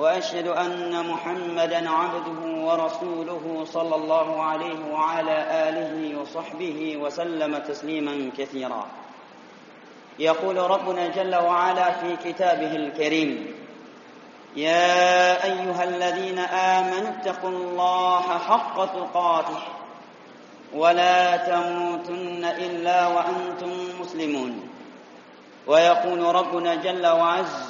وأشهد أن محمدا عبده ورسوله صلى الله عليه وعلى آله وصحبه وسلم تسليما كثيرا. يقول ربنا جل وعلا في كتابه الكريم يا أيها الذين آمنوا اتقوا الله حق تقاته ولا تموتن إلا وأنتم مسلمون. ويقول ربنا جل وعز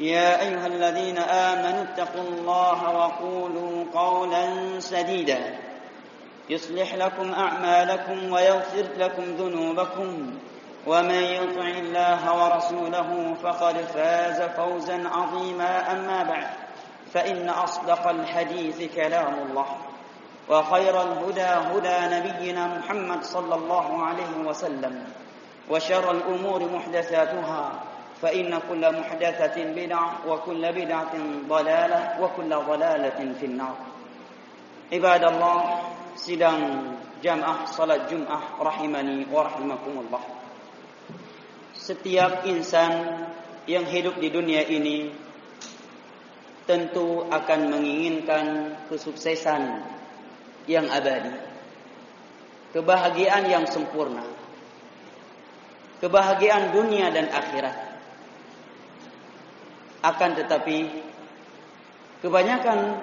يا أيها الذين آمنوا اتقوا الله وقولوا قولا سديدا. يصلح لكم أعمالكم ويغفر لكم ذنوبكم. ومن يطع الله ورسوله فقد فاز فوزا عظيما. أما بعد فإن أصدق الحديث كلام الله وخير الهدى هدى نبينا محمد صلى الله عليه وسلم وشر الأمور محدثاتها فإن كل محدثة بدعة وكل بدعة ضلالة وكل ضلالة في النار عباد الله sidang jamaah salat Jumat rahimani wa rahimakumullah Setiap insan yang hidup di dunia ini tentu akan menginginkan kesuksesan yang abadi kebahagiaan yang sempurna kebahagiaan dunia dan akhirat. Akan tetapi kebanyakan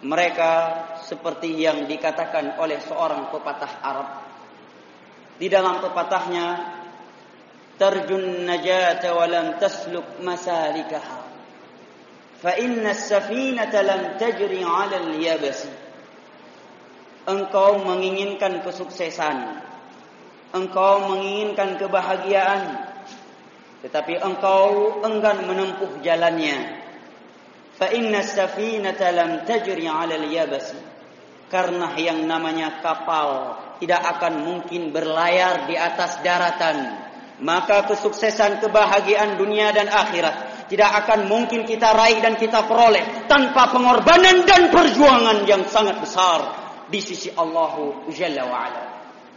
mereka seperti yang dikatakan oleh seorang pepatah Arab. Di dalam pepatahnya tarjun najata wa lam tasluk masalikaha. Fa inna as-safinata lam tajri 'ala al-yabas. Engkau menginginkan kesuksesan, engkau menginginkan kebahagiaan tetapi engkau enggan menempuh jalannya fa inna safinata lam tajri 'ala al-yabasi karena yang namanya kapal tidak akan mungkin berlayar di atas daratan maka kesuksesan kebahagiaan dunia dan akhirat tidak akan mungkin kita raih dan kita peroleh tanpa pengorbanan dan perjuangan yang sangat besar di sisi Allah Jalla wa Ala.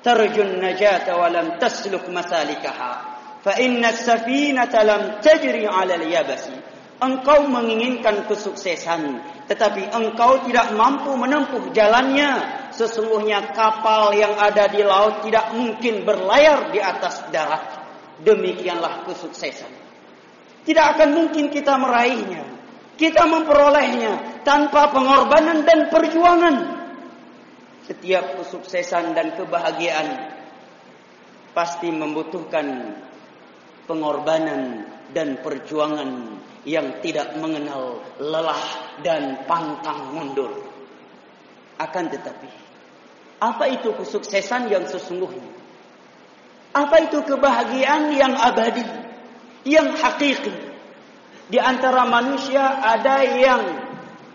Terjun najat walam tasluk masalikaha fa inna safinata lam tajri 'ala al-yabasi engkau menginginkan kesuksesan tetapi engkau tidak mampu menempuh jalannya. Sesungguhnya kapal yang ada di laut tidak mungkin berlayar di atas darat. Demikianlah kesuksesan. Tidak akan mungkin kita meraihnya kita memperolehnya tanpa pengorbanan dan perjuangan. Setiap kesuksesan dan kebahagiaan pasti membutuhkan pengorbanan dan perjuangan yang tidak mengenal lelah dan pantang mundur. Akan tetapi, apa itu kesuksesan yang sesungguhnya? Apa itu kebahagiaan yang abadi, yang hakiki? Di antara manusia ada yang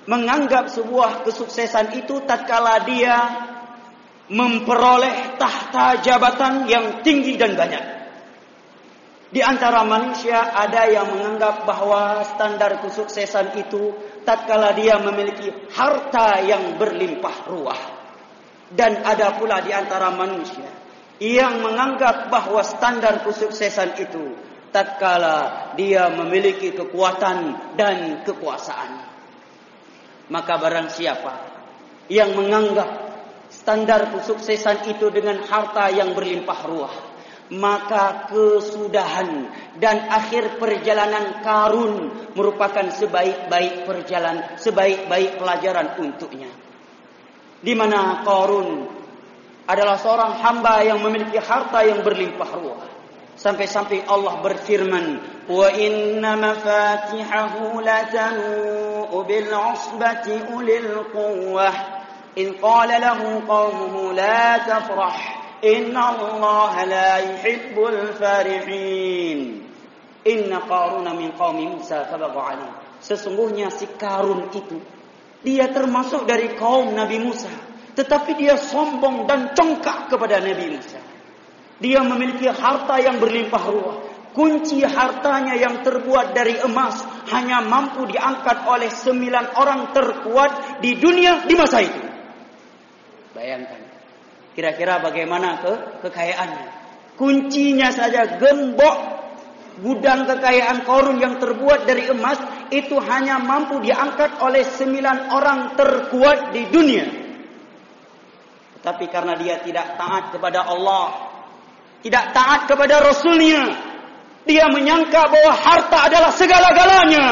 menganggap sebuah kesuksesan itu tatkala dia memperoleh tahta jabatan yang tinggi dan banyak. Di antara manusia ada yang menganggap bahawa standar kesuksesan itu tatkala dia memiliki harta yang berlimpah ruah. Dan ada pula di antara manusia yang menganggap bahawa standar kesuksesan itu tatkala dia memiliki kekuatan dan kekuasaan maka barang siapa yang menganggap standar kesuksesan itu dengan harta yang berlimpah ruah maka kesudahan dan akhir perjalanan karun merupakan sebaik-baik perjalanan sebaik-baik pelajaran untuknya di mana Qarun adalah seorang hamba yang memiliki harta yang berlimpah ruah. Sampai-sampai Allah berfirman, "Wa inna mafatihahu latanu bil 'usbati ulil quwwah." In qala lahu qaumuhu la tafrah, inna Allah la yuhibbul farihin. Inna Qaruna min qaumi Musa fabagha alayhi. Sesungguhnya si Karun itu dia termasuk dari kaum Nabi Musa, tetapi dia sombong dan congkak kepada Nabi Musa. Dia memiliki harta yang berlimpah ruah. Kunci hartanya yang terbuat dari emas hanya mampu diangkat oleh sembilan orang terkuat di dunia di masa itu. Bayangkan. Kira-kira bagaimana ke kekayaannya. Kuncinya saja gembok gudang kekayaan korun yang terbuat dari emas itu hanya mampu diangkat oleh sembilan orang terkuat di dunia. Tetapi karena dia tidak taat kepada Allah tidak taat kepada Rasulnya. Dia menyangka bahwa harta adalah segala-galanya.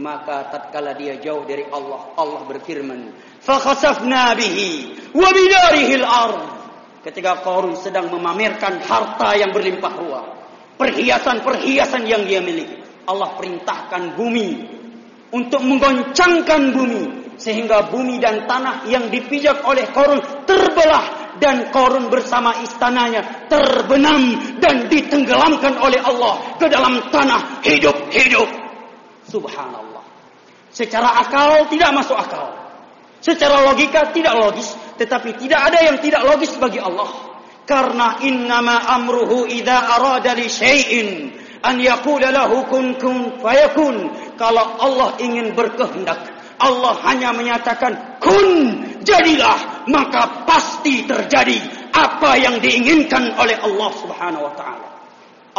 Maka tatkala dia jauh dari Allah, Allah berfirman, "Fakhasafna bihi wa bidarihi al-ard." Ketika Qarun sedang memamerkan harta yang berlimpah ruah, perhiasan-perhiasan yang dia miliki, Allah perintahkan bumi untuk menggoncangkan bumi sehingga bumi dan tanah yang dipijak oleh Qarun terbelah dan Korun bersama istananya terbenam dan ditenggelamkan oleh Allah ke dalam tanah hidup-hidup. Subhanallah. Secara akal tidak masuk akal. Secara logika tidak logis, tetapi tidak ada yang tidak logis bagi Allah. Karena innama amruhu idza arada li syai'in an yaqula lahu kun kun fayakun. Kalau Allah ingin berkehendak, Allah hanya menyatakan kun jadilah maka pasti terjadi apa yang diinginkan oleh Allah Subhanahu wa taala.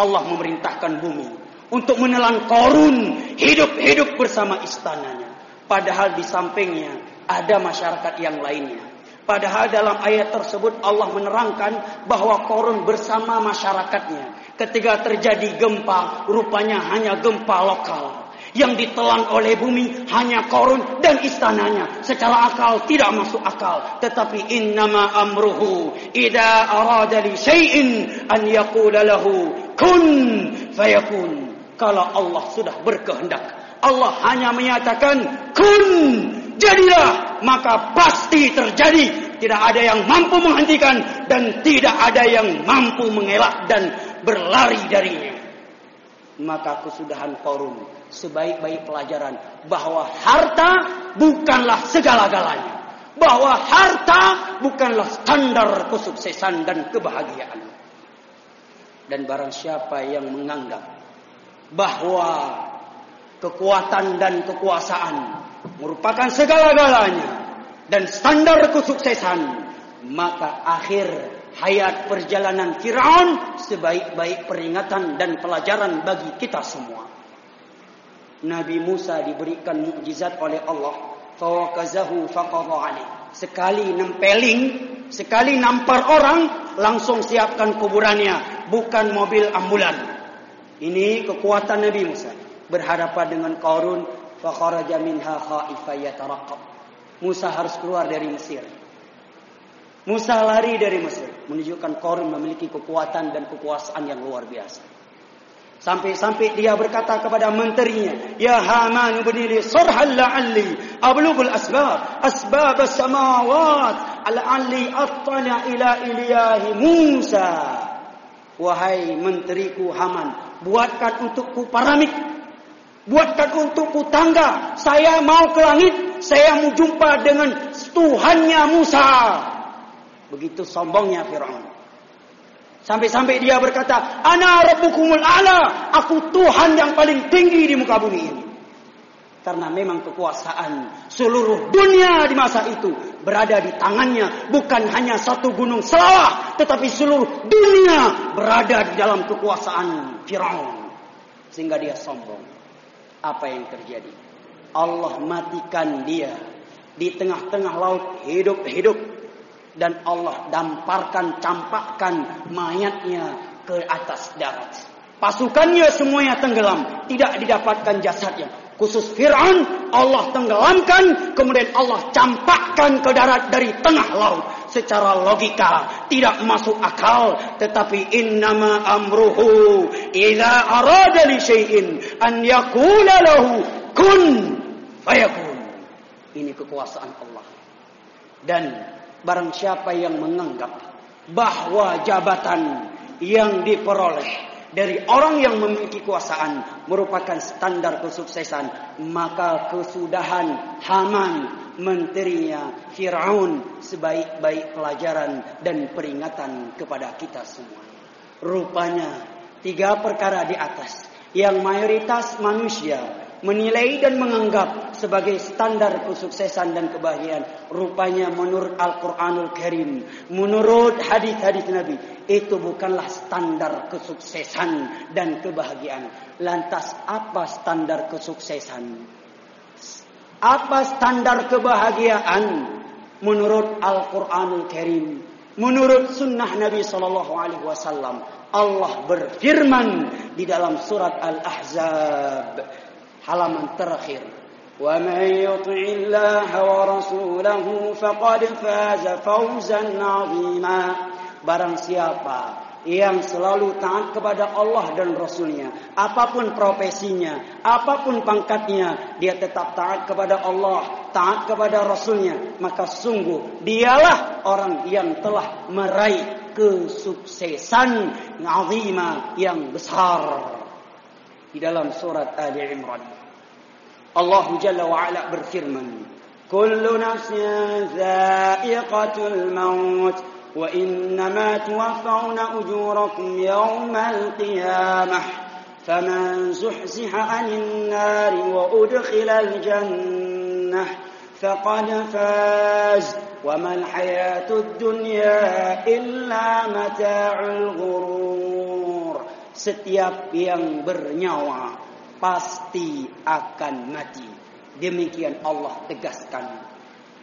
Allah memerintahkan bumi untuk menelan korun hidup-hidup bersama istananya. Padahal di sampingnya ada masyarakat yang lainnya. Padahal dalam ayat tersebut Allah menerangkan bahwa korun bersama masyarakatnya. Ketika terjadi gempa, rupanya hanya gempa lokal yang ditelan oleh bumi hanya korun dan istananya secara akal tidak masuk akal tetapi innama amruhu idza arada li syai'in an yaqula lahu kun fayakun kalau Allah sudah berkehendak Allah hanya menyatakan kun jadilah maka pasti terjadi tidak ada yang mampu menghentikan dan tidak ada yang mampu mengelak dan berlari darinya maka kesudahan korun sebaik-baik pelajaran bahwa harta bukanlah segala-galanya. Bahwa harta bukanlah standar kesuksesan dan kebahagiaan. Dan barang siapa yang menganggap bahwa kekuatan dan kekuasaan merupakan segala-galanya dan standar kesuksesan, maka akhir hayat perjalanan Firaun sebaik-baik peringatan dan pelajaran bagi kita semua. Nabi Musa diberikan mukjizat oleh Allah. Fawakazahu faqadha ali. Sekali nempeling, sekali nampar orang, langsung siapkan kuburannya, bukan mobil ambulan. Ini kekuatan Nabi Musa. Berhadapan dengan Qarun, fakharaja minha khaifa yataraqab. Musa harus keluar dari Mesir. Musa lari dari Mesir, menunjukkan Qarun memiliki kekuatan dan kekuasaan yang luar biasa. Sampai-sampai dia berkata kepada menterinya, Ya Haman ibni li sarhal la'alli ablughul asbab, asbab as-samawat, la'alli attala ila ilahi Musa. Wahai menteriku Haman, buatkan untukku paramik. Buatkan untukku tangga. Saya mau ke langit, saya mau jumpa dengan Tuhannya Musa. Begitu sombongnya Firaun. Sampai-sampai dia berkata, Ana rabbukumul a'la. Aku Tuhan yang paling tinggi di muka bumi ini. Karena memang kekuasaan seluruh dunia di masa itu berada di tangannya. Bukan hanya satu gunung selawah. Tetapi seluruh dunia berada di dalam kekuasaan Fir'aun. Sehingga dia sombong. Apa yang terjadi? Allah matikan dia. Di tengah-tengah laut hidup-hidup dan Allah damparkan campakkan mayatnya ke atas darat. Pasukannya semuanya tenggelam, tidak didapatkan jasadnya. Khusus Fir'aun Allah tenggelamkan kemudian Allah campakkan ke darat dari tengah laut secara logika tidak masuk akal tetapi innama amruhu idza arada li syai'in an yaqula lahu kun fayakun. Ini kekuasaan Allah. Dan barang siapa yang menganggap bahwa jabatan yang diperoleh dari orang yang memiliki kekuasaan merupakan standar kesuksesan maka kesudahan Haman menterinya Firaun sebaik-baik pelajaran dan peringatan kepada kita semua. Rupanya tiga perkara di atas. Yang mayoritas manusia menilai dan menganggap sebagai standar kesuksesan dan kebahagiaan. Rupanya menurut Al-Qur'anul Karim menurut hadis-hadis Nabi itu bukanlah standar kesuksesan dan kebahagiaan. Lantas apa standar kesuksesan? Apa standar kebahagiaan? Menurut Al-Qur'anul Karim menurut sunnah Nabi sallallahu alaihi wasallam Allah berfirman di dalam surat Al-Ahzab halaman terakhir. Wa man yuti'illaha wa rasulahu faqad faza fawzan 'azima. Barang siapa yang selalu taat kepada Allah dan Rasulnya, apapun profesinya, apapun pangkatnya, dia tetap taat kepada Allah, taat kepada Rasulnya, maka sungguh dialah orang yang telah meraih kesuksesan azima yang besar di dalam surat Ali Imran. Allah Jalla wa Ala berfirman, "Kullu nafsin dha'iqatul maut wa innama tuwaffawna ujurakum yawmal qiyamah." فمن زحزح عن النار وأدخل الجنة فقد فاز وما الحياة الدنيا إلا متاع الغرور setiap yang bernyawa pasti akan mati. Demikian Allah tegaskan.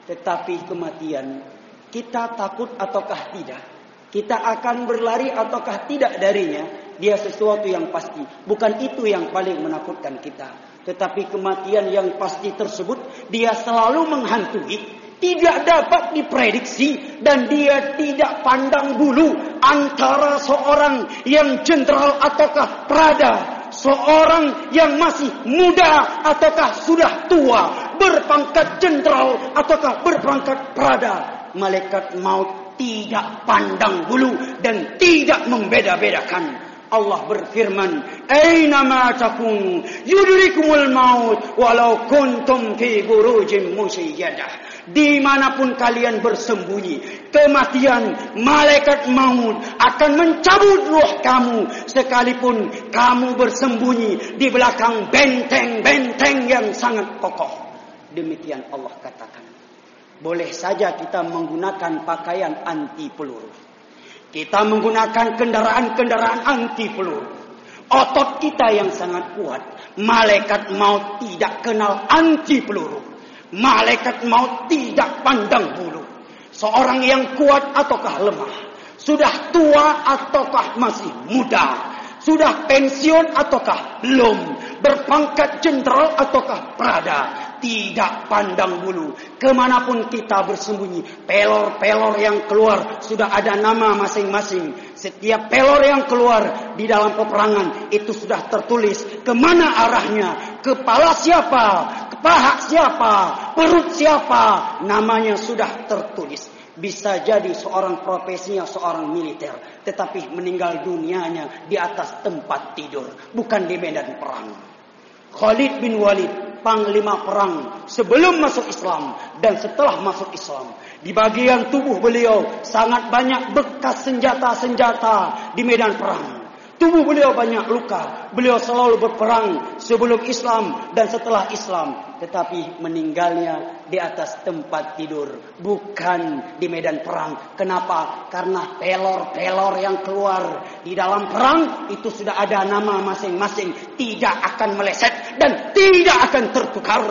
Tetapi kematian kita takut ataukah tidak? Kita akan berlari ataukah tidak darinya? Dia sesuatu yang pasti. Bukan itu yang paling menakutkan kita. Tetapi kematian yang pasti tersebut dia selalu menghantui tidak dapat diprediksi dan dia tidak pandang bulu antara seorang yang jenderal ataukah prada, seorang yang masih muda ataukah sudah tua, berpangkat jenderal ataukah berpangkat prada. Malaikat maut tidak pandang bulu dan tidak membeda-bedakan. Allah berfirman, "Aina ma takunu yudrikumul maut walau kuntum fi burujin musayyadah." Dimanapun kalian bersembunyi. Kematian, malaikat maut akan mencabut roh kamu sekalipun kamu bersembunyi di belakang benteng-benteng yang sangat kokoh. Demikian Allah katakan. Boleh saja kita menggunakan pakaian anti peluru. Kita menggunakan kendaraan-kendaraan anti peluru. Otot kita yang sangat kuat. Malaikat maut tidak kenal anti peluru. Malaikat maut tidak pandang bulu. Seorang yang kuat ataukah lemah. Sudah tua ataukah masih muda. Sudah pensiun ataukah belum. Berpangkat jenderal ataukah prada tidak pandang bulu. Kemanapun kita bersembunyi, pelor-pelor yang keluar sudah ada nama masing-masing. Setiap pelor yang keluar di dalam peperangan itu sudah tertulis kemana arahnya, kepala siapa, paha siapa, perut siapa, namanya sudah tertulis. Bisa jadi seorang profesinya seorang militer, tetapi meninggal dunianya di atas tempat tidur, bukan di medan perang. Khalid bin Walid panglima perang sebelum masuk Islam dan setelah masuk Islam. Di bagian tubuh beliau sangat banyak bekas senjata-senjata di medan perang. Tubuh beliau banyak luka. Beliau selalu berperang sebelum Islam dan setelah Islam. Tetapi meninggalnya di atas tempat tidur. Bukan di medan perang. Kenapa? Karena pelor-pelor yang keluar di dalam perang. Itu sudah ada nama masing-masing. Tidak akan meleset dan tidak akan tertukar.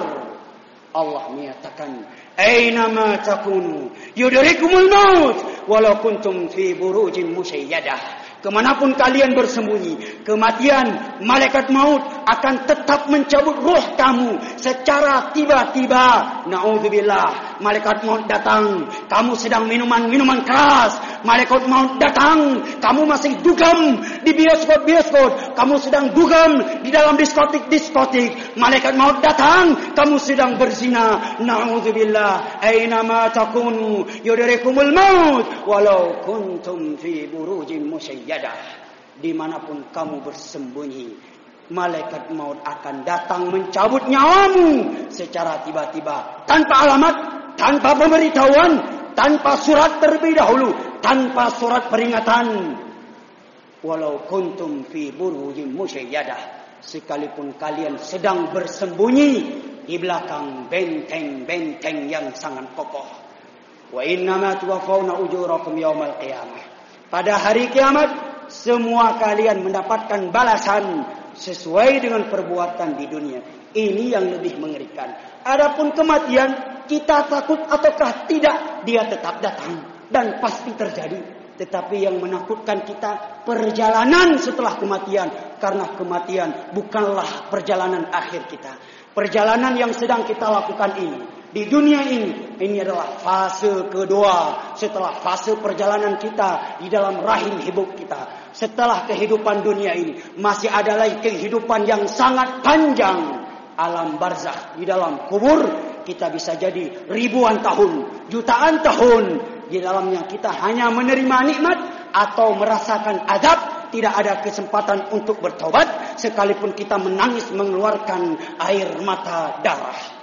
Allah menyatakan. Aina ma takunu yudrikumul maut walau kuntum fi burujin musayyadah. Kemanapun kalian bersembunyi, kematian, malaikat maut akan tetap mencabut roh kamu secara tiba-tiba. Nauzubillah. Malaikat maut datang, kamu sedang minuman-minuman keras. Malaikat maut datang, kamu masih dugam di bioskop-bioskop. Kamu sedang dugam di dalam diskotik-diskotik. Malaikat maut datang, kamu sedang berzina. Nauzubillah. Aina ma takunu yudrikumul maut walau kuntum fi burujin musyayyadah dimanapun kamu bersembunyi, malaikat maut akan datang mencabut nyawamu secara tiba-tiba, tanpa alamat, tanpa pemberitahuan, tanpa surat terlebih dahulu, tanpa surat peringatan. Walau kuntum fi burujin musyayyadah, sekalipun kalian sedang bersembunyi di belakang benteng-benteng yang sangat kokoh. Wa inna ma tuwaffawna ujurakum yawmal qiyamah. Pada hari kiamat semua kalian mendapatkan balasan sesuai dengan perbuatan di dunia. Ini yang lebih mengerikan. Adapun kematian, kita takut ataukah tidak, dia tetap datang dan pasti terjadi. Tetapi yang menakutkan kita perjalanan setelah kematian karena kematian bukanlah perjalanan akhir kita. Perjalanan yang sedang kita lakukan ini di dunia ini ini adalah fase kedua setelah fase perjalanan kita di dalam rahim hidup kita setelah kehidupan dunia ini masih ada lagi kehidupan yang sangat panjang. Alam barzakh di dalam kubur kita bisa jadi ribuan tahun jutaan tahun. Di dalamnya kita hanya menerima nikmat atau merasakan azab tidak ada kesempatan untuk bertobat sekalipun kita menangis mengeluarkan air mata darah.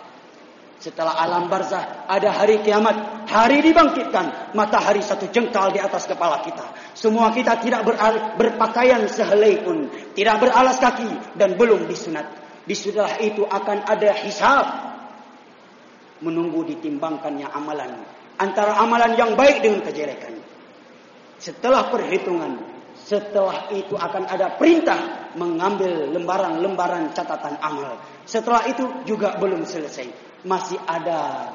Setelah alam barzah ada hari kiamat, hari dibangkitkan, matahari satu jengkal di atas kepala kita. Semua kita tidak berpakaian sehelai pun, tidak beralas kaki dan belum disunat. Di itu akan ada hisab menunggu ditimbangkannya amalan antara amalan yang baik dengan kejelekan. Setelah perhitungan, setelah itu akan ada perintah mengambil lembaran-lembaran catatan amal. Setelah itu juga belum selesai masih ada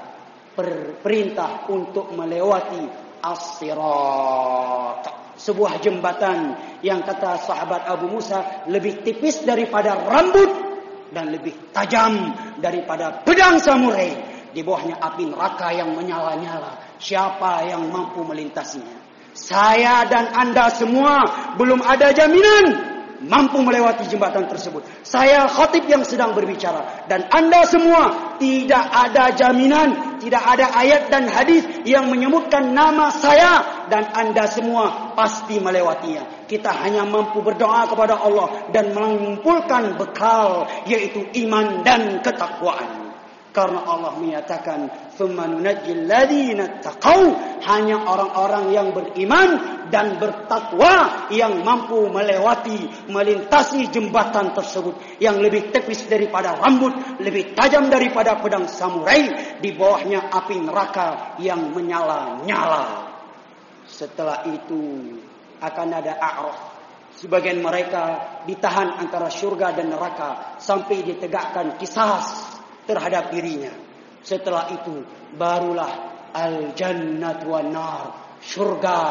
perintah untuk melewati as-sirat sebuah jembatan yang kata sahabat Abu Musa lebih tipis daripada rambut dan lebih tajam daripada pedang samurai. Di bawahnya api neraka yang menyala-nyala. Siapa yang mampu melintasinya saya dan anda semua belum ada jaminan mampu melewati jembatan tersebut. Saya khatib yang sedang berbicara dan anda semua tidak ada jaminan, tidak ada ayat dan hadis yang menyebutkan nama saya dan anda semua pasti melewatinya. Kita hanya mampu berdoa kepada Allah dan mengumpulkan bekal yaitu iman dan ketakwaan. Karena Allah menyatakan thumma nunajjil ladzina taqaw. Hanya orang-orang yang beriman dan bertakwa yang mampu melewati melintasi jembatan tersebut. Yang lebih tepis daripada rambut lebih tajam daripada pedang samurai di bawahnya api neraka yang menyala-nyala. Setelah itu akan ada a'raf. Sebagian mereka ditahan antara syurga dan neraka sampai ditegakkan kisah terhadap dirinya. Setelah itu barulah al-jannat wa nar, surga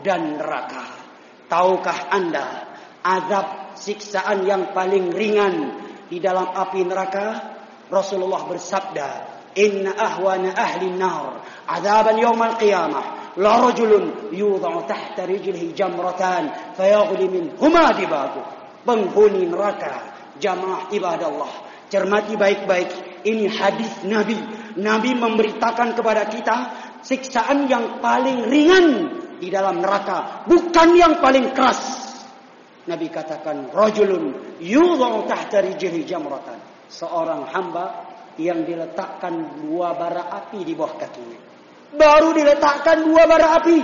dan neraka. Tahukah Anda azab siksaan yang paling ringan di dalam api neraka? Rasulullah bersabda, "Inna ahwana ahli nar azaban yawm al-qiyamah la rajulun yudha'u tahta rijlihi jamratan fayaghli minhuma dibagu." Penghuni neraka jamaah ibadah Allah Cermati baik-baik. Ini hadis Nabi. Nabi memberitakan kepada kita siksaan yang paling ringan di dalam neraka, bukan yang paling keras. Nabi katakan, "Rajulun yudha'u tahta rijlihi jamratan." Seorang hamba yang diletakkan dua bara api di bawah kakinya. Baru diletakkan dua bara api.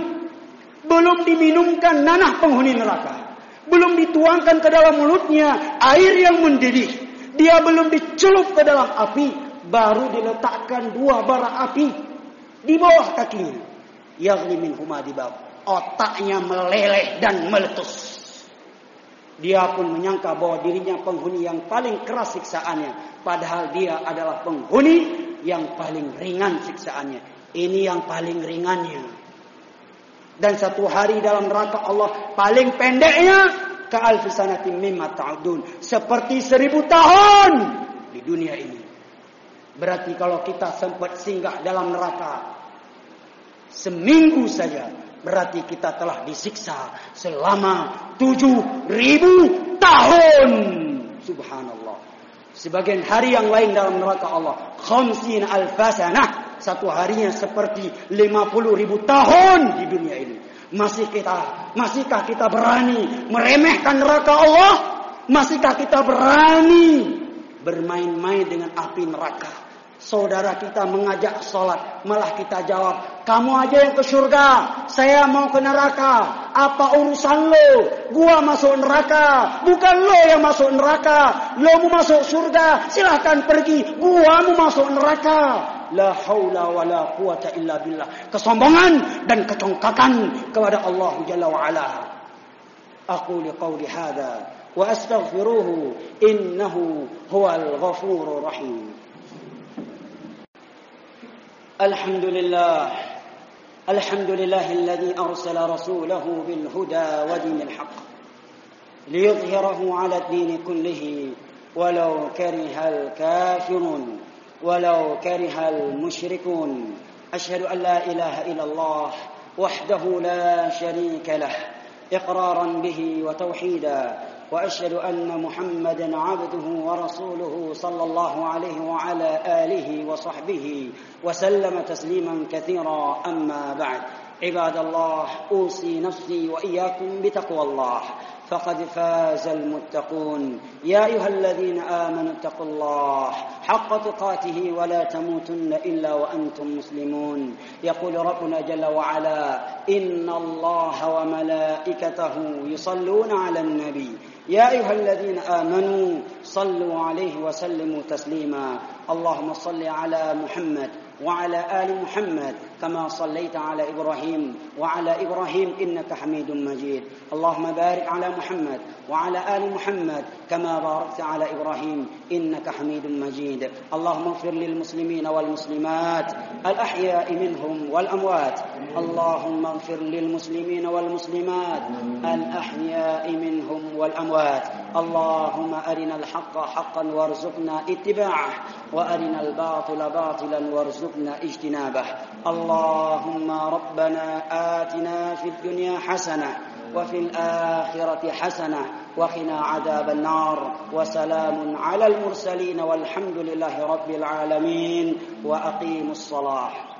Belum diminumkan nanah penghuni neraka. Belum dituangkan ke dalam mulutnya air yang mendidih. Dia belum dicelup ke dalam api, baru diletakkan dua bara api di bawah kakinya. Yaghli min huma di bawah. Otaknya meleleh dan meletus. Dia pun menyangka bahwa dirinya penghuni yang paling keras siksaannya. Padahal dia adalah penghuni yang paling ringan siksaannya. Ini yang paling ringannya. Dan satu hari dalam neraka Allah paling pendeknya ka'alfi sanatin mimma ta'udun. Seperti seribu tahun di dunia ini. Berarti kalau kita sempat singgah dalam neraka seminggu saja, berarti kita telah disiksa selama tujuh ribu tahun. Subhanallah. Sebagian hari yang lain dalam neraka Allah. Khamsin alfasanah. Satu harinya seperti lima puluh ribu tahun di dunia ini. Masih kita, masihkah kita berani meremehkan neraka Allah? Masihkah kita berani bermain-main dengan api neraka? Saudara kita mengajak sholat, malah kita jawab, kamu aja yang ke surga, saya mau ke neraka. Apa urusan lo? Gua masuk neraka, bukan lo yang masuk neraka. Lo mau masuk surga, silahkan pergi. Gua mau masuk neraka. La haula wa la quwata illa billah. Kesombongan dan kecongkakan kepada Allah Jalla wa ala. Aku liqawli hadha wa astaghfiruhu innahu huwal ghafurur rahim. الحمد لله الحمد لله الذي ارسل رسوله بالهدى ودين الحق ليظهره على الدين كله ولو كره الكافرون ولو كره المشركون. أشهد أن لا إله إلا الله وحده لا شريك له إقرارا به وتوحيدا. وأشهد أن محمدا عبده ورسوله صلى الله عليه وعلى آله وصحبه وسلم تسليما كثيرا. أما بعد عباد الله أوصي نفسي وإياكم بتقوى الله. فقد فاز المتقون. يا أيها الذين آمنوا اتقوا الله حق تقاته ولا تموتن إلا وأنتم مسلمون. يقول ربنا جل وعلا إن الله وملائكته يصلون على النبي. يا أيها الذين آمنوا صلوا عليه وسلموا تسليما. اللهم صل على محمد وعلى آل محمد كما صليت على إبراهيم وعلى إبراهيم إنك حميد مجيد. اللهم بارك على محمد وعلى آل محمد كما باركت على إبراهيم إنك حميد مجيد. اللهم اغفر للمسلمين والمسلمات الأحياء منهم والأموات. اللهم اغفر للمسلمين والمسلمات الأحياء منهم والأموات. اللهم أرنا الحق حقا وارزقنا اتباعه وأرنا الباطل باطلا وارزقنا اجتنابه. اللهم ربنا آتنا في الدنيا حسنة وفي الآخرة حسنة وقنا عذاب النار. وسلام على المرسلين والحمد لله رب العالمين وأقيموا الصلاة.